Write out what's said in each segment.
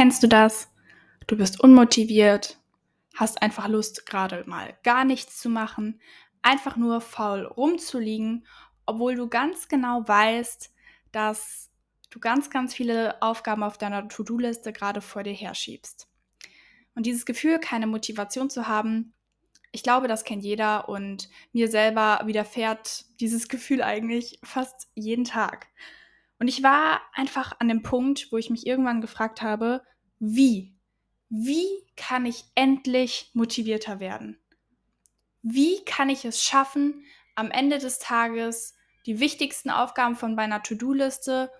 Kennst du das? Du bist unmotiviert, hast einfach Lust, gerade mal gar nichts zu machen, einfach nur faul rumzuliegen, obwohl du ganz genau weißt, dass du ganz, ganz viele Aufgaben auf deiner To-Do-Liste gerade vor dir herschiebst. Und dieses Gefühl, keine Motivation zu haben, ich glaube, das kennt jeder und mir selber widerfährt dieses Gefühl eigentlich fast jeden Tag. Und ich war einfach an dem Punkt, wo ich mich irgendwann gefragt habe, wie? Wie kann ich endlich motivierter werden? Wie kann ich es schaffen, am Ende des Tages die wichtigsten Aufgaben von meiner To-Do-Liste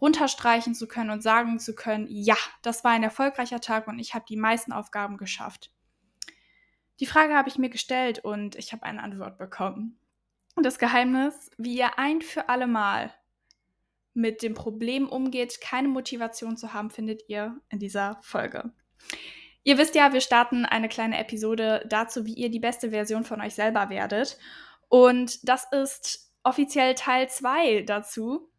runterstreichen zu können und sagen zu können, ja, das war ein erfolgreicher Tag und ich habe die meisten Aufgaben geschafft. Die Frage habe ich mir gestellt und ich habe eine Antwort bekommen. Und das Geheimnis, wie ihr ein für alle Mal mit dem Problem umgeht, keine Motivation zu haben, findet ihr in dieser Folge. Ihr wisst ja, wir starten eine kleine Episode dazu, wie ihr die beste Version von euch selber werdet. Und das ist offiziell Teil 2 dazu.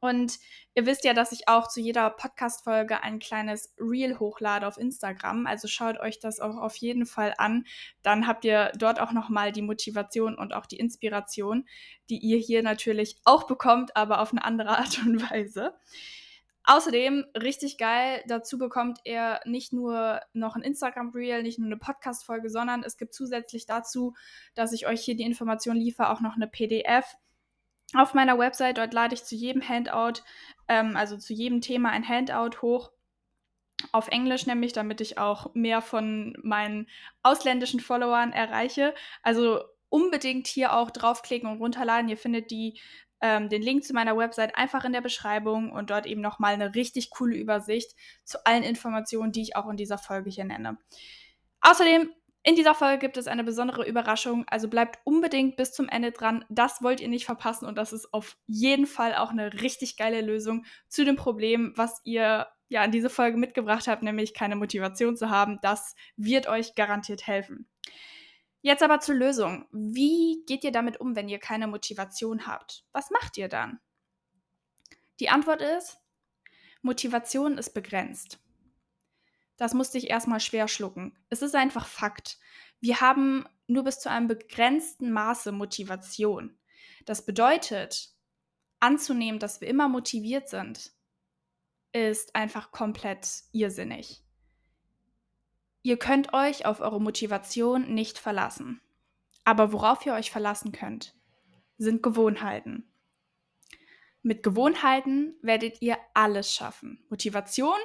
Und ihr wisst ja, dass ich auch zu jeder Podcast-Folge ein kleines Reel hochlade auf Instagram. Also schaut euch das auch auf jeden Fall an. Dann habt ihr dort auch nochmal die Motivation und auch die Inspiration, die ihr hier natürlich auch bekommt, aber auf eine andere Art und Weise. Außerdem, richtig geil, dazu bekommt ihr nicht nur noch ein Instagram-Reel, nicht nur eine Podcast-Folge, sondern es gibt zusätzlich dazu, dass ich euch hier die Information liefere, auch noch eine PDF auf meiner Website. Dort lade ich zu jedem Handout, ähm, also zu jedem Thema ein Handout hoch. Auf Englisch nämlich, damit ich auch mehr von meinen ausländischen Followern erreiche. Also unbedingt hier auch draufklicken und runterladen. Ihr findet die, ähm, den Link zu meiner Website einfach in der Beschreibung und dort eben nochmal eine richtig coole Übersicht zu allen Informationen, die ich auch in dieser Folge hier nenne. Außerdem in dieser Folge gibt es eine besondere Überraschung, also bleibt unbedingt bis zum Ende dran. Das wollt ihr nicht verpassen und das ist auf jeden Fall auch eine richtig geile Lösung zu dem Problem, was ihr ja in diese Folge mitgebracht habt, nämlich keine Motivation zu haben. Das wird euch garantiert helfen. Jetzt aber zur Lösung. Wie geht ihr damit um, wenn ihr keine Motivation habt? Was macht ihr dann? Die Antwort ist, Motivation ist begrenzt. Das musste ich erstmal schwer schlucken. Es ist einfach Fakt. Wir haben nur bis zu einem begrenzten Maße Motivation. Das bedeutet, anzunehmen, dass wir immer motiviert sind, ist einfach komplett irrsinnig. Ihr könnt euch auf eure Motivation nicht verlassen. Aber worauf ihr euch verlassen könnt, sind Gewohnheiten. Mit Gewohnheiten werdet ihr alles schaffen. Motivation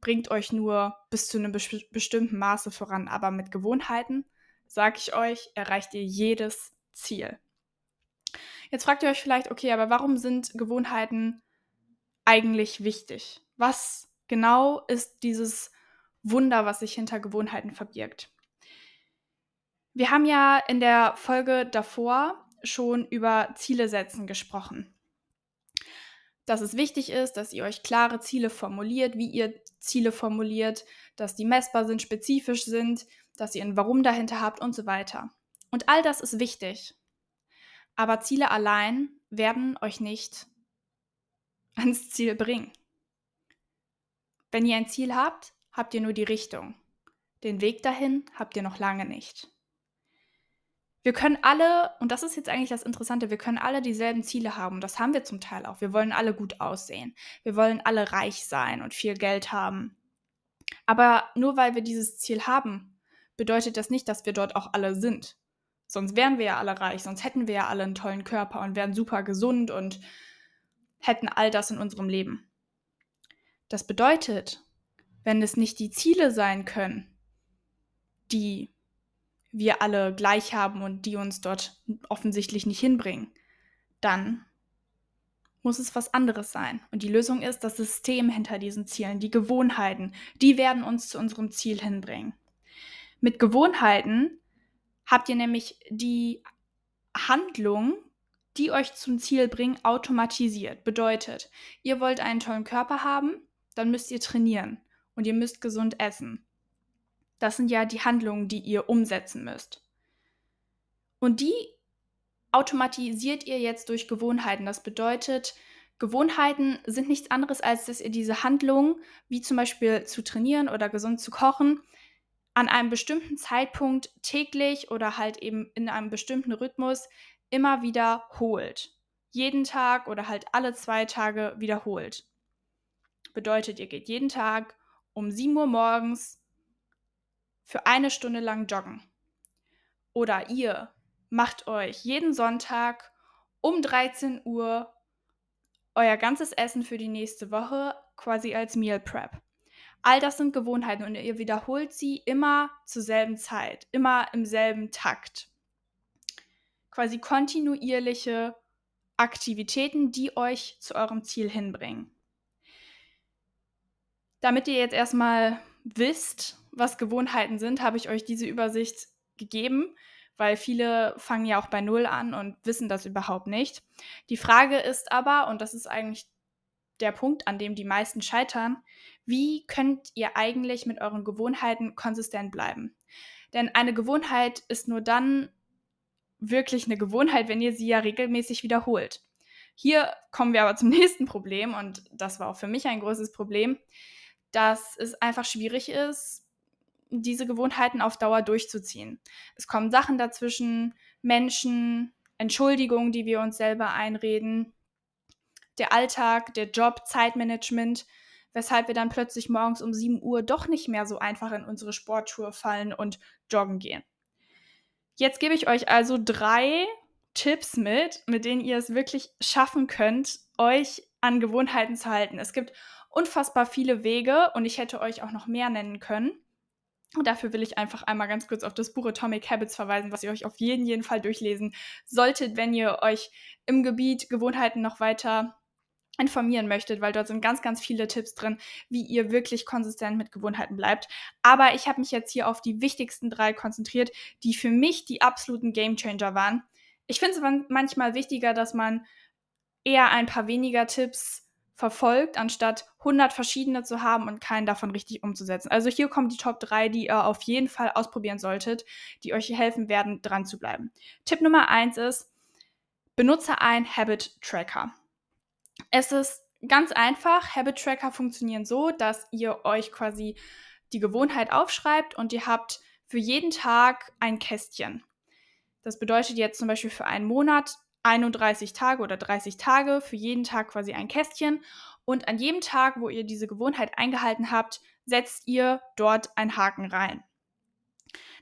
bringt euch nur bis zu einem be bestimmten Maße voran. Aber mit Gewohnheiten, sage ich euch, erreicht ihr jedes Ziel. Jetzt fragt ihr euch vielleicht, okay, aber warum sind Gewohnheiten eigentlich wichtig? Was genau ist dieses Wunder, was sich hinter Gewohnheiten verbirgt? Wir haben ja in der Folge davor schon über Ziele setzen gesprochen dass es wichtig ist, dass ihr euch klare Ziele formuliert, wie ihr Ziele formuliert, dass die messbar sind, spezifisch sind, dass ihr ein Warum dahinter habt und so weiter. Und all das ist wichtig. Aber Ziele allein werden euch nicht ans Ziel bringen. Wenn ihr ein Ziel habt, habt ihr nur die Richtung. Den Weg dahin habt ihr noch lange nicht. Wir können alle, und das ist jetzt eigentlich das Interessante, wir können alle dieselben Ziele haben. Das haben wir zum Teil auch. Wir wollen alle gut aussehen. Wir wollen alle reich sein und viel Geld haben. Aber nur weil wir dieses Ziel haben, bedeutet das nicht, dass wir dort auch alle sind. Sonst wären wir ja alle reich, sonst hätten wir ja alle einen tollen Körper und wären super gesund und hätten all das in unserem Leben. Das bedeutet, wenn es nicht die Ziele sein können, die wir alle gleich haben und die uns dort offensichtlich nicht hinbringen, dann muss es was anderes sein. Und die Lösung ist das System hinter diesen Zielen, die Gewohnheiten, die werden uns zu unserem Ziel hinbringen. Mit Gewohnheiten habt ihr nämlich die Handlung, die euch zum Ziel bringen, automatisiert. Bedeutet, ihr wollt einen tollen Körper haben, dann müsst ihr trainieren und ihr müsst gesund essen. Das sind ja die Handlungen, die ihr umsetzen müsst. Und die automatisiert ihr jetzt durch Gewohnheiten. Das bedeutet, Gewohnheiten sind nichts anderes, als dass ihr diese Handlung, wie zum Beispiel zu trainieren oder gesund zu kochen, an einem bestimmten Zeitpunkt täglich oder halt eben in einem bestimmten Rhythmus immer wiederholt. Jeden Tag oder halt alle zwei Tage wiederholt. Bedeutet, ihr geht jeden Tag um 7 Uhr morgens für eine Stunde lang joggen. Oder ihr macht euch jeden Sonntag um 13 Uhr euer ganzes Essen für die nächste Woche quasi als Meal Prep. All das sind Gewohnheiten und ihr wiederholt sie immer zur selben Zeit, immer im selben Takt. Quasi kontinuierliche Aktivitäten, die euch zu eurem Ziel hinbringen. Damit ihr jetzt erstmal wisst, was Gewohnheiten sind, habe ich euch diese Übersicht gegeben, weil viele fangen ja auch bei Null an und wissen das überhaupt nicht. Die Frage ist aber, und das ist eigentlich der Punkt, an dem die meisten scheitern, wie könnt ihr eigentlich mit euren Gewohnheiten konsistent bleiben? Denn eine Gewohnheit ist nur dann wirklich eine Gewohnheit, wenn ihr sie ja regelmäßig wiederholt. Hier kommen wir aber zum nächsten Problem und das war auch für mich ein großes Problem, dass es einfach schwierig ist, diese Gewohnheiten auf Dauer durchzuziehen. Es kommen Sachen dazwischen, Menschen, Entschuldigungen, die wir uns selber einreden, der Alltag, der Job, Zeitmanagement, weshalb wir dann plötzlich morgens um 7 Uhr doch nicht mehr so einfach in unsere Sportschuhe fallen und joggen gehen. Jetzt gebe ich euch also drei Tipps mit, mit denen ihr es wirklich schaffen könnt, euch an Gewohnheiten zu halten. Es gibt unfassbar viele Wege und ich hätte euch auch noch mehr nennen können. Und dafür will ich einfach einmal ganz kurz auf das Buch Atomic Habits verweisen, was ihr euch auf jeden, jeden Fall durchlesen solltet, wenn ihr euch im Gebiet Gewohnheiten noch weiter informieren möchtet, weil dort sind ganz, ganz viele Tipps drin, wie ihr wirklich konsistent mit Gewohnheiten bleibt. Aber ich habe mich jetzt hier auf die wichtigsten drei konzentriert, die für mich die absoluten Gamechanger waren. Ich finde es manchmal wichtiger, dass man eher ein paar weniger Tipps verfolgt, anstatt 100 verschiedene zu haben und keinen davon richtig umzusetzen. Also hier kommen die Top 3, die ihr auf jeden Fall ausprobieren solltet, die euch helfen werden, dran zu bleiben. Tipp Nummer 1 ist, benutze ein Habit Tracker. Es ist ganz einfach. Habit Tracker funktionieren so, dass ihr euch quasi die Gewohnheit aufschreibt und ihr habt für jeden Tag ein Kästchen. Das bedeutet jetzt zum Beispiel für einen Monat 31 Tage oder 30 Tage, für jeden Tag quasi ein Kästchen. Und an jedem Tag, wo ihr diese Gewohnheit eingehalten habt, setzt ihr dort einen Haken rein.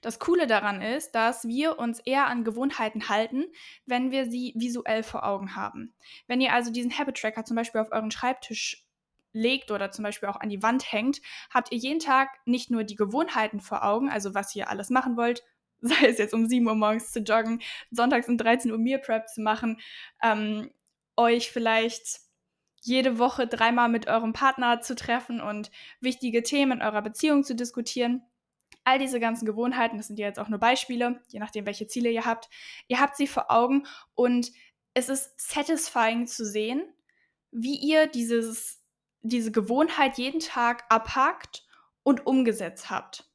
Das Coole daran ist, dass wir uns eher an Gewohnheiten halten, wenn wir sie visuell vor Augen haben. Wenn ihr also diesen Habit Tracker zum Beispiel auf euren Schreibtisch legt oder zum Beispiel auch an die Wand hängt, habt ihr jeden Tag nicht nur die Gewohnheiten vor Augen, also was ihr alles machen wollt, sei es jetzt um 7 Uhr morgens zu joggen, sonntags um 13 Uhr Meal Prep zu machen, ähm, euch vielleicht jede Woche dreimal mit eurem Partner zu treffen und wichtige Themen in eurer Beziehung zu diskutieren, All diese ganzen Gewohnheiten, das sind ja jetzt auch nur Beispiele, je nachdem, welche Ziele ihr habt, ihr habt sie vor Augen und es ist satisfying zu sehen, wie ihr dieses, diese Gewohnheit jeden Tag abhakt und umgesetzt habt.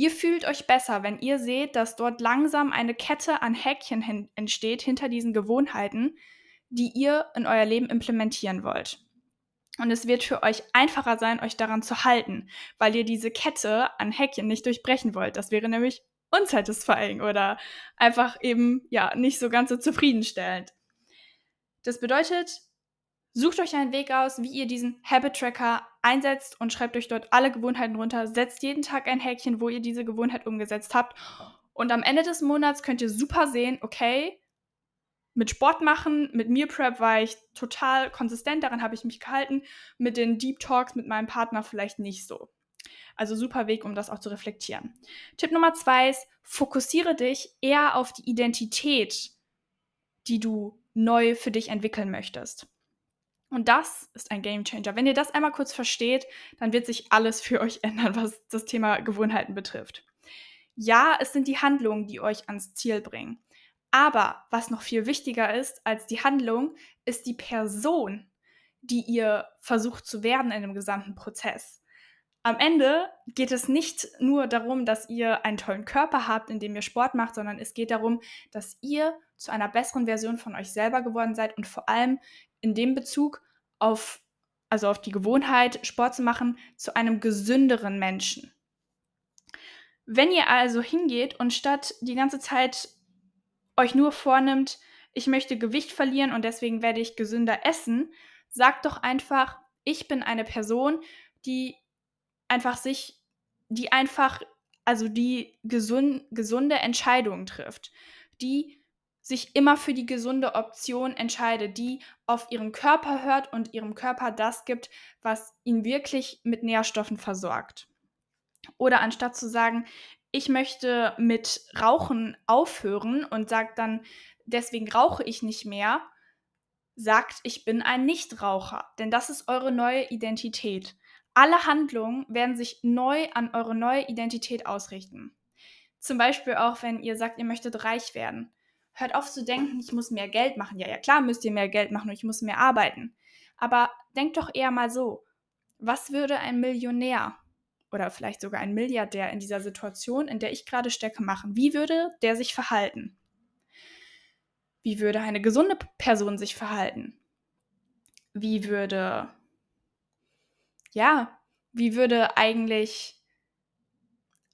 Ihr fühlt euch besser, wenn ihr seht, dass dort langsam eine Kette an Häkchen hin entsteht hinter diesen Gewohnheiten, die ihr in euer Leben implementieren wollt. Und es wird für euch einfacher sein, euch daran zu halten, weil ihr diese Kette an Häkchen nicht durchbrechen wollt. Das wäre nämlich unsatisfying oder einfach eben, ja, nicht so ganz so zufriedenstellend. Das bedeutet, sucht euch einen Weg aus, wie ihr diesen Habit Tracker einsetzt und schreibt euch dort alle Gewohnheiten runter. Setzt jeden Tag ein Häkchen, wo ihr diese Gewohnheit umgesetzt habt. Und am Ende des Monats könnt ihr super sehen, okay, mit Sport machen, mit Meal Prep war ich total konsistent, daran habe ich mich gehalten. Mit den Deep Talks mit meinem Partner vielleicht nicht so. Also super Weg, um das auch zu reflektieren. Tipp Nummer zwei ist, fokussiere dich eher auf die Identität, die du neu für dich entwickeln möchtest. Und das ist ein Game Changer. Wenn ihr das einmal kurz versteht, dann wird sich alles für euch ändern, was das Thema Gewohnheiten betrifft. Ja, es sind die Handlungen, die euch ans Ziel bringen. Aber was noch viel wichtiger ist als die Handlung, ist die Person, die ihr versucht zu werden in dem gesamten Prozess. Am Ende geht es nicht nur darum, dass ihr einen tollen Körper habt, in dem ihr Sport macht, sondern es geht darum, dass ihr zu einer besseren Version von euch selber geworden seid und vor allem in dem Bezug auf, also auf die Gewohnheit, Sport zu machen, zu einem gesünderen Menschen. Wenn ihr also hingeht und statt die ganze Zeit euch nur vornimmt, ich möchte Gewicht verlieren und deswegen werde ich gesünder essen, sagt doch einfach, ich bin eine Person, die einfach sich, die einfach, also die gesund, gesunde Entscheidungen trifft, die sich immer für die gesunde Option entscheidet, die auf ihren Körper hört und ihrem Körper das gibt, was ihn wirklich mit Nährstoffen versorgt. Oder anstatt zu sagen, ich möchte mit Rauchen aufhören und sagt dann, deswegen rauche ich nicht mehr, sagt, ich bin ein Nichtraucher, denn das ist eure neue Identität. Alle Handlungen werden sich neu an eure neue Identität ausrichten. Zum Beispiel auch, wenn ihr sagt, ihr möchtet reich werden. Hört auf zu denken, ich muss mehr Geld machen. Ja, ja, klar müsst ihr mehr Geld machen und ich muss mehr arbeiten. Aber denkt doch eher mal so, was würde ein Millionär oder vielleicht sogar ein Milliardär in dieser Situation, in der ich gerade stecke, machen? Wie würde der sich verhalten? Wie würde eine gesunde Person sich verhalten? Wie würde, ja, wie würde eigentlich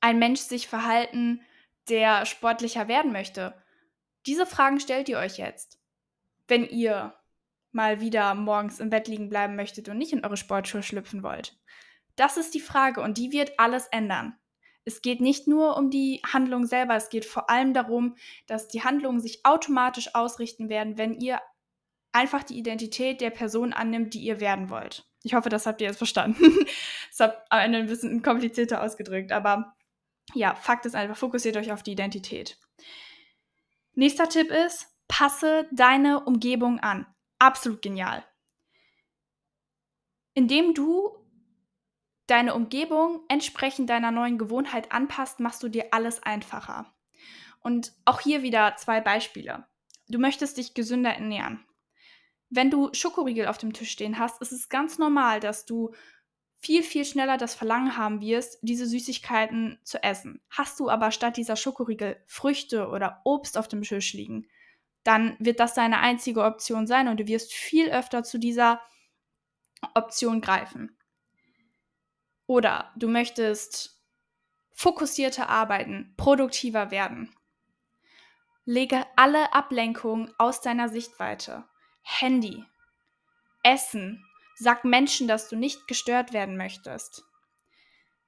ein Mensch sich verhalten, der sportlicher werden möchte? Diese Fragen stellt ihr euch jetzt. Wenn ihr mal wieder morgens im Bett liegen bleiben möchtet und nicht in eure Sportschuhe schlüpfen wollt. Das ist die Frage und die wird alles ändern. Es geht nicht nur um die Handlung selber, es geht vor allem darum, dass die Handlungen sich automatisch ausrichten werden, wenn ihr einfach die Identität der Person annimmt, die ihr werden wollt. Ich hoffe, das habt ihr jetzt verstanden. das habe am Ende ein bisschen komplizierter ausgedrückt, aber ja, Fakt ist einfach, fokussiert euch auf die Identität. Nächster Tipp ist, passe deine Umgebung an. Absolut genial. Indem du deine Umgebung entsprechend deiner neuen Gewohnheit anpasst, machst du dir alles einfacher. Und auch hier wieder zwei Beispiele. Du möchtest dich gesünder ernähren. Wenn du Schokoriegel auf dem Tisch stehen hast, ist es ganz normal, dass du viel, viel schneller das Verlangen haben wirst, diese Süßigkeiten zu essen. Hast du aber statt dieser Schokoriegel Früchte oder Obst auf dem Tisch liegen, dann wird das deine einzige Option sein und du wirst viel öfter zu dieser Option greifen. Oder du möchtest fokussierter arbeiten, produktiver werden. Lege alle Ablenkungen aus deiner Sichtweite. Handy, Essen, sag Menschen, dass du nicht gestört werden möchtest.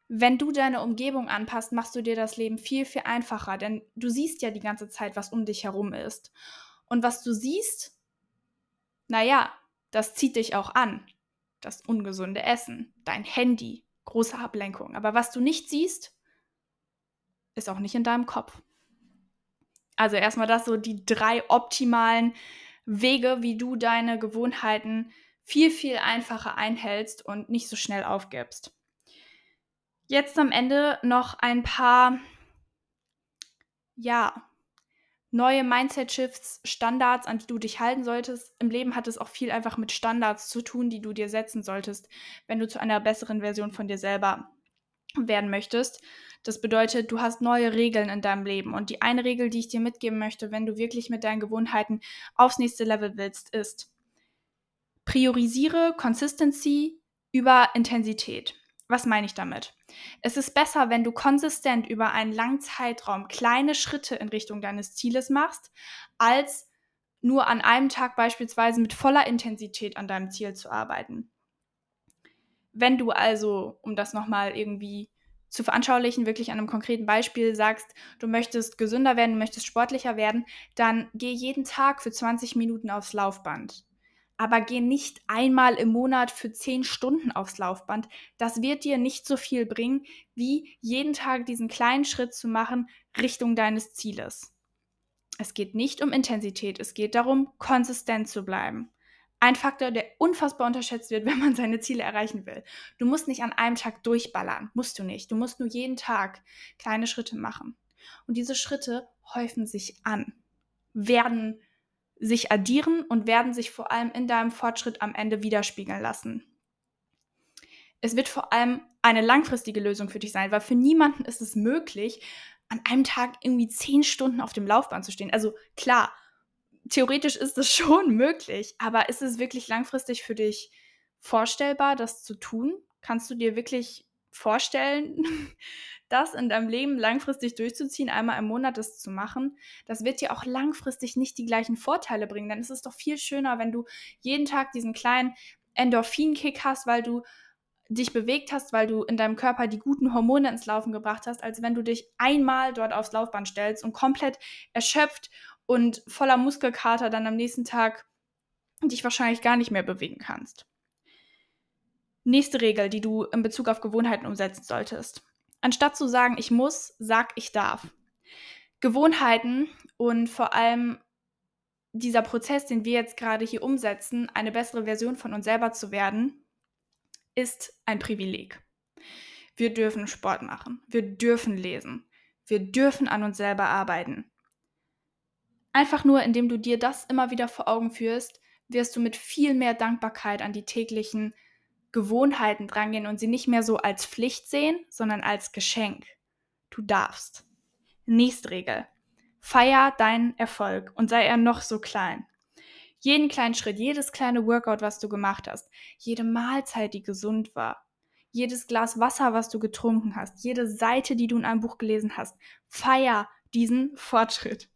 Wenn du deine Umgebung anpasst, machst du dir das Leben viel, viel einfacher, denn du siehst ja die ganze Zeit, was um dich herum ist. Und was du siehst, naja, das zieht dich auch an. Das ungesunde Essen, dein Handy, große Ablenkung. Aber was du nicht siehst, ist auch nicht in deinem Kopf. Also erstmal das so die drei optimalen Wege, wie du deine Gewohnheiten viel, viel einfacher einhältst und nicht so schnell aufgibst. Jetzt am Ende noch ein paar, ja, neue Mindset-Shifts, Standards, an die du dich halten solltest. Im Leben hat es auch viel einfach mit Standards zu tun, die du dir setzen solltest, wenn du zu einer besseren Version von dir selber werden möchtest. Das bedeutet, du hast neue Regeln in deinem Leben. Und die eine Regel, die ich dir mitgeben möchte, wenn du wirklich mit deinen Gewohnheiten aufs nächste Level willst, ist, priorisiere Consistency über Intensität. Was meine ich damit? Es ist besser, wenn du konsistent über einen langen Zeitraum kleine Schritte in Richtung deines Zieles machst, als nur an einem Tag beispielsweise mit voller Intensität an deinem Ziel zu arbeiten. Wenn du also, um das nochmal irgendwie zu veranschaulichen, wirklich an einem konkreten Beispiel sagst, du möchtest gesünder werden, du möchtest sportlicher werden, dann geh jeden Tag für 20 Minuten aufs Laufband aber geh nicht einmal im Monat für zehn Stunden aufs Laufband. Das wird dir nicht so viel bringen, wie jeden Tag diesen kleinen Schritt zu machen Richtung deines Zieles. Es geht nicht um Intensität, es geht darum, konsistent zu bleiben. Ein Faktor, der unfassbar unterschätzt wird, wenn man seine Ziele erreichen will. Du musst nicht an einem Tag durchballern, musst du nicht. Du musst nur jeden Tag kleine Schritte machen. Und diese Schritte häufen sich an, werden sich addieren und werden sich vor allem in deinem Fortschritt am Ende widerspiegeln lassen. Es wird vor allem eine langfristige Lösung für dich sein, weil für niemanden ist es möglich, an einem Tag irgendwie zehn Stunden auf dem Laufband zu stehen. Also klar, theoretisch ist es schon möglich, aber ist es wirklich langfristig für dich vorstellbar, das zu tun? Kannst du dir wirklich vorstellen, das in deinem Leben langfristig durchzuziehen, einmal im Monat das zu machen? Das wird dir auch langfristig nicht die gleichen Vorteile bringen. Denn es ist doch viel schöner, wenn du jeden Tag diesen kleinen Endorphinkick hast, weil du dich bewegt hast, weil du in deinem Körper die guten Hormone ins Laufen gebracht hast, als wenn du dich einmal dort aufs Laufband stellst und komplett erschöpft und voller Muskelkater dann am nächsten Tag dich wahrscheinlich gar nicht mehr bewegen kannst. Nächste Regel, die du in Bezug auf Gewohnheiten umsetzen solltest. Anstatt zu sagen, ich muss, sag, ich darf. Gewohnheiten und vor allem dieser Prozess, den wir jetzt gerade hier umsetzen, eine bessere Version von uns selber zu werden, ist ein Privileg. Wir dürfen Sport machen, wir dürfen lesen, wir dürfen an uns selber arbeiten. Einfach nur, indem du dir das immer wieder vor Augen führst, wirst du mit viel mehr Dankbarkeit an die täglichen Gewohnheiten drangehen und sie nicht mehr so als Pflicht sehen, sondern als Geschenk. Du darfst. Nächste Regel. Feier deinen Erfolg und sei er noch so klein. Jeden kleinen Schritt, jedes kleine Workout, was du gemacht hast, jede Mahlzeit, die gesund war, jedes Glas Wasser, was du getrunken hast, jede Seite, die du in einem Buch gelesen hast, feier diesen Fortschritt.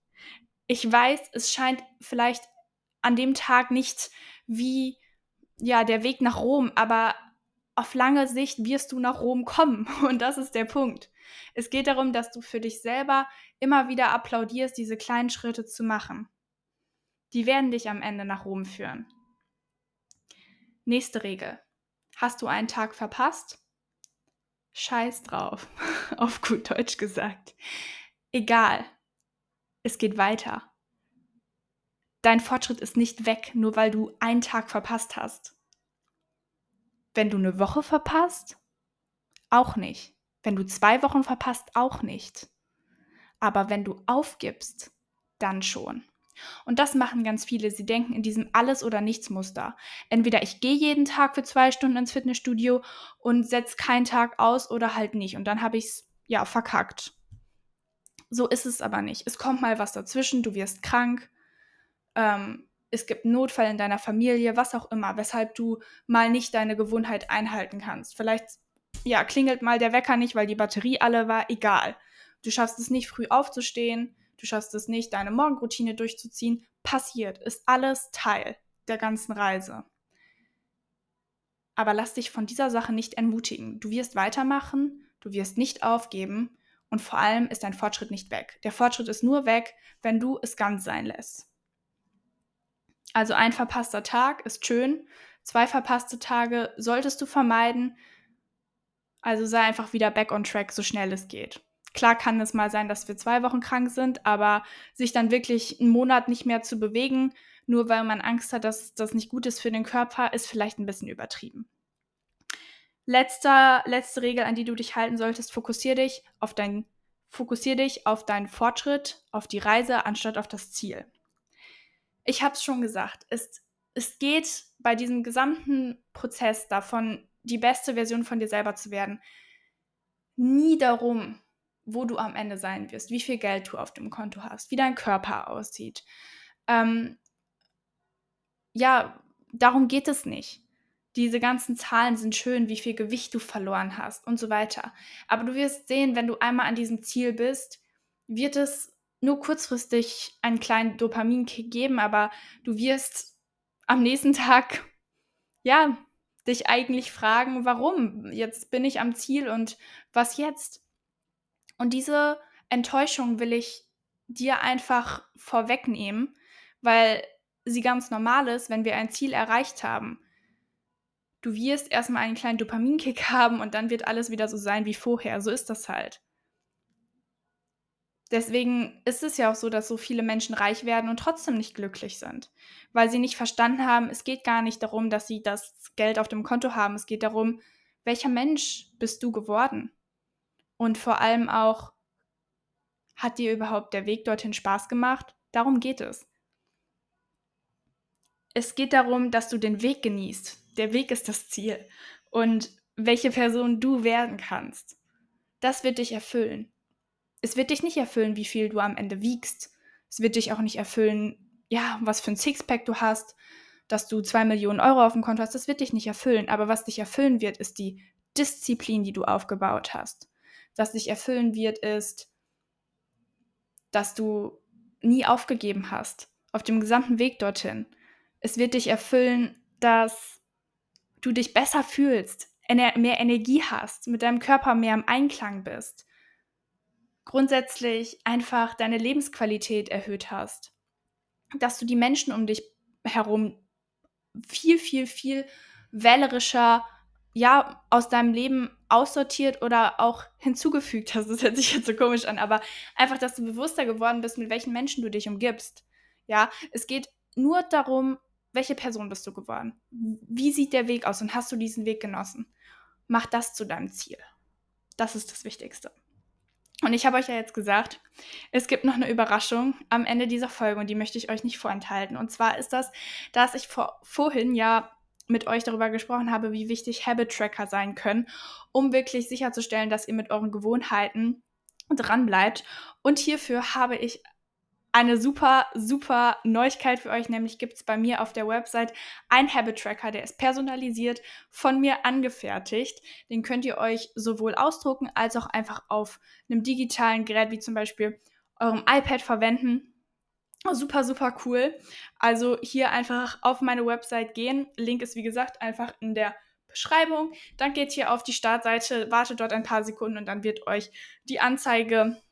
Ich weiß, es scheint vielleicht an dem Tag nicht wie ja, der Weg nach Rom, aber auf lange Sicht wirst du nach Rom kommen. Und das ist der Punkt. Es geht darum, dass du für dich selber immer wieder applaudierst, diese kleinen Schritte zu machen. Die werden dich am Ende nach Rom führen. Nächste Regel. Hast du einen Tag verpasst? Scheiß drauf, auf gut Deutsch gesagt. Egal, es geht weiter dein Fortschritt ist nicht weg, nur weil du einen Tag verpasst hast. Wenn du eine Woche verpasst, auch nicht. Wenn du zwei Wochen verpasst, auch nicht. Aber wenn du aufgibst, dann schon. Und das machen ganz viele. Sie denken in diesem Alles- oder Nichts-Muster. Entweder ich gehe jeden Tag für zwei Stunden ins Fitnessstudio und setze keinen Tag aus oder halt nicht. Und dann habe ich es ja verkackt. So ist es aber nicht. Es kommt mal was dazwischen, du wirst krank, ähm, es gibt einen Notfall in deiner Familie, was auch immer, weshalb du mal nicht deine Gewohnheit einhalten kannst. Vielleicht ja, klingelt mal der Wecker nicht, weil die Batterie alle war, egal. Du schaffst es nicht, früh aufzustehen, du schaffst es nicht, deine Morgenroutine durchzuziehen. Passiert, ist alles Teil der ganzen Reise. Aber lass dich von dieser Sache nicht entmutigen. Du wirst weitermachen, du wirst nicht aufgeben und vor allem ist dein Fortschritt nicht weg. Der Fortschritt ist nur weg, wenn du es ganz sein lässt. Also ein verpasster Tag ist schön, zwei verpasste Tage solltest du vermeiden. Also sei einfach wieder back on track, so schnell es geht. Klar kann es mal sein, dass wir zwei Wochen krank sind, aber sich dann wirklich einen Monat nicht mehr zu bewegen, nur weil man Angst hat, dass das nicht gut ist für den Körper, ist vielleicht ein bisschen übertrieben. Letzter, letzte Regel, an die du dich halten solltest, fokussier dich auf dein, fokussier dich auf deinen Fortschritt, auf die Reise, anstatt auf das Ziel ich habe es schon gesagt, es, es geht bei diesem gesamten Prozess davon, die beste Version von dir selber zu werden, nie darum, wo du am Ende sein wirst, wie viel Geld du auf dem Konto hast, wie dein Körper aussieht. Ähm, ja, darum geht es nicht. Diese ganzen Zahlen sind schön, wie viel Gewicht du verloren hast und so weiter. Aber du wirst sehen, wenn du einmal an diesem Ziel bist, wird es nur kurzfristig einen kleinen Dopaminkick geben, aber du wirst am nächsten Tag, ja, dich eigentlich fragen, warum? Jetzt bin ich am Ziel und was jetzt? Und diese Enttäuschung will ich dir einfach vorwegnehmen, weil sie ganz normal ist, wenn wir ein Ziel erreicht haben. Du wirst erstmal einen kleinen Dopaminkick haben und dann wird alles wieder so sein wie vorher. So ist das halt. Deswegen ist es ja auch so, dass so viele Menschen reich werden und trotzdem nicht glücklich sind, weil sie nicht verstanden haben, es geht gar nicht darum, dass sie das Geld auf dem Konto haben, es geht darum, welcher Mensch bist du geworden? Und vor allem auch, hat dir überhaupt der Weg dorthin Spaß gemacht? Darum geht es. Es geht darum, dass du den Weg genießt. Der Weg ist das Ziel. Und welche Person du werden kannst. Das wird dich erfüllen es wird dich nicht erfüllen, wie viel du am Ende wiegst. Es wird dich auch nicht erfüllen, ja, was für ein Sixpack du hast, dass du zwei Millionen Euro auf dem Konto hast, das wird dich nicht erfüllen. Aber was dich erfüllen wird, ist die Disziplin, die du aufgebaut hast. Was dich erfüllen wird, ist, dass du nie aufgegeben hast auf dem gesamten Weg dorthin. Es wird dich erfüllen, dass du dich besser fühlst, mehr Energie hast, mit deinem Körper mehr im Einklang bist, grundsätzlich einfach deine Lebensqualität erhöht hast, dass du die Menschen um dich herum viel, viel, viel wählerischer ja, aus deinem Leben aussortiert oder auch hinzugefügt hast. Das hört sich jetzt so komisch an, aber einfach, dass du bewusster geworden bist, mit welchen Menschen du dich umgibst. Ja, es geht nur darum, welche Person bist du geworden? Wie sieht der Weg aus und hast du diesen Weg genossen? Mach das zu deinem Ziel. Das ist das Wichtigste. Und ich habe euch ja jetzt gesagt, es gibt noch eine Überraschung am Ende dieser Folge und die möchte ich euch nicht vorenthalten. Und zwar ist das, dass ich vor, vorhin ja mit euch darüber gesprochen habe, wie wichtig Habit Tracker sein können, um wirklich sicherzustellen, dass ihr mit euren Gewohnheiten dran bleibt. Und hierfür habe ich eine super, super Neuigkeit für euch, nämlich gibt es bei mir auf der Website ein Habit Tracker, der ist personalisiert von mir angefertigt. Den könnt ihr euch sowohl ausdrucken als auch einfach auf einem digitalen Gerät wie zum Beispiel eurem iPad verwenden. Super, super cool. Also hier einfach auf meine Website gehen. Link ist wie gesagt einfach in der Beschreibung. Dann geht hier auf die Startseite, wartet dort ein paar Sekunden und dann wird euch die Anzeige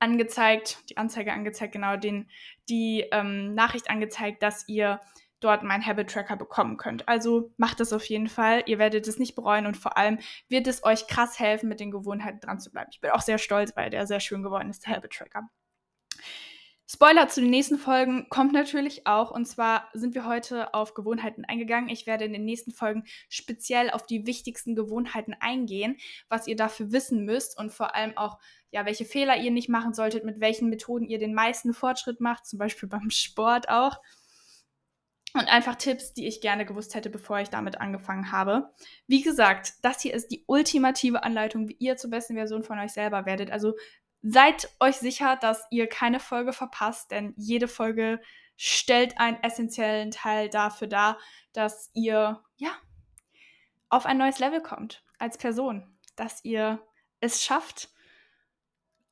angezeigt, die Anzeige angezeigt, genau, den, die ähm, Nachricht angezeigt, dass ihr dort meinen Habit Tracker bekommen könnt. Also macht das auf jeden Fall. Ihr werdet es nicht bereuen und vor allem wird es euch krass helfen, mit den Gewohnheiten dran zu bleiben. Ich bin auch sehr stolz, weil der sehr schön geworden ist, der Habit Tracker. Spoiler zu den nächsten Folgen kommt natürlich auch. Und zwar sind wir heute auf Gewohnheiten eingegangen. Ich werde in den nächsten Folgen speziell auf die wichtigsten Gewohnheiten eingehen, was ihr dafür wissen müsst und vor allem auch, ja, welche Fehler ihr nicht machen solltet, mit welchen Methoden ihr den meisten Fortschritt macht, zum Beispiel beim Sport auch. Und einfach Tipps, die ich gerne gewusst hätte, bevor ich damit angefangen habe. Wie gesagt, das hier ist die ultimative Anleitung, wie ihr zur besten Version von euch selber werdet. Also Seid euch sicher, dass ihr keine Folge verpasst, denn jede Folge stellt einen essentiellen Teil dafür dar, dass ihr ja auf ein neues Level kommt als Person, dass ihr es schafft,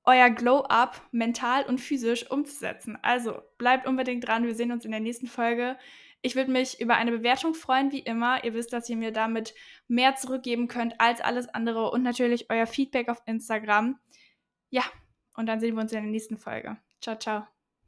euer Glow-up mental und physisch umzusetzen. Also bleibt unbedingt dran, wir sehen uns in der nächsten Folge. Ich würde mich über eine Bewertung freuen, wie immer. Ihr wisst, dass ihr mir damit mehr zurückgeben könnt als alles andere und natürlich euer Feedback auf Instagram. Ja, und dann sehen wir uns in der nächsten Folge. Ciao, ciao.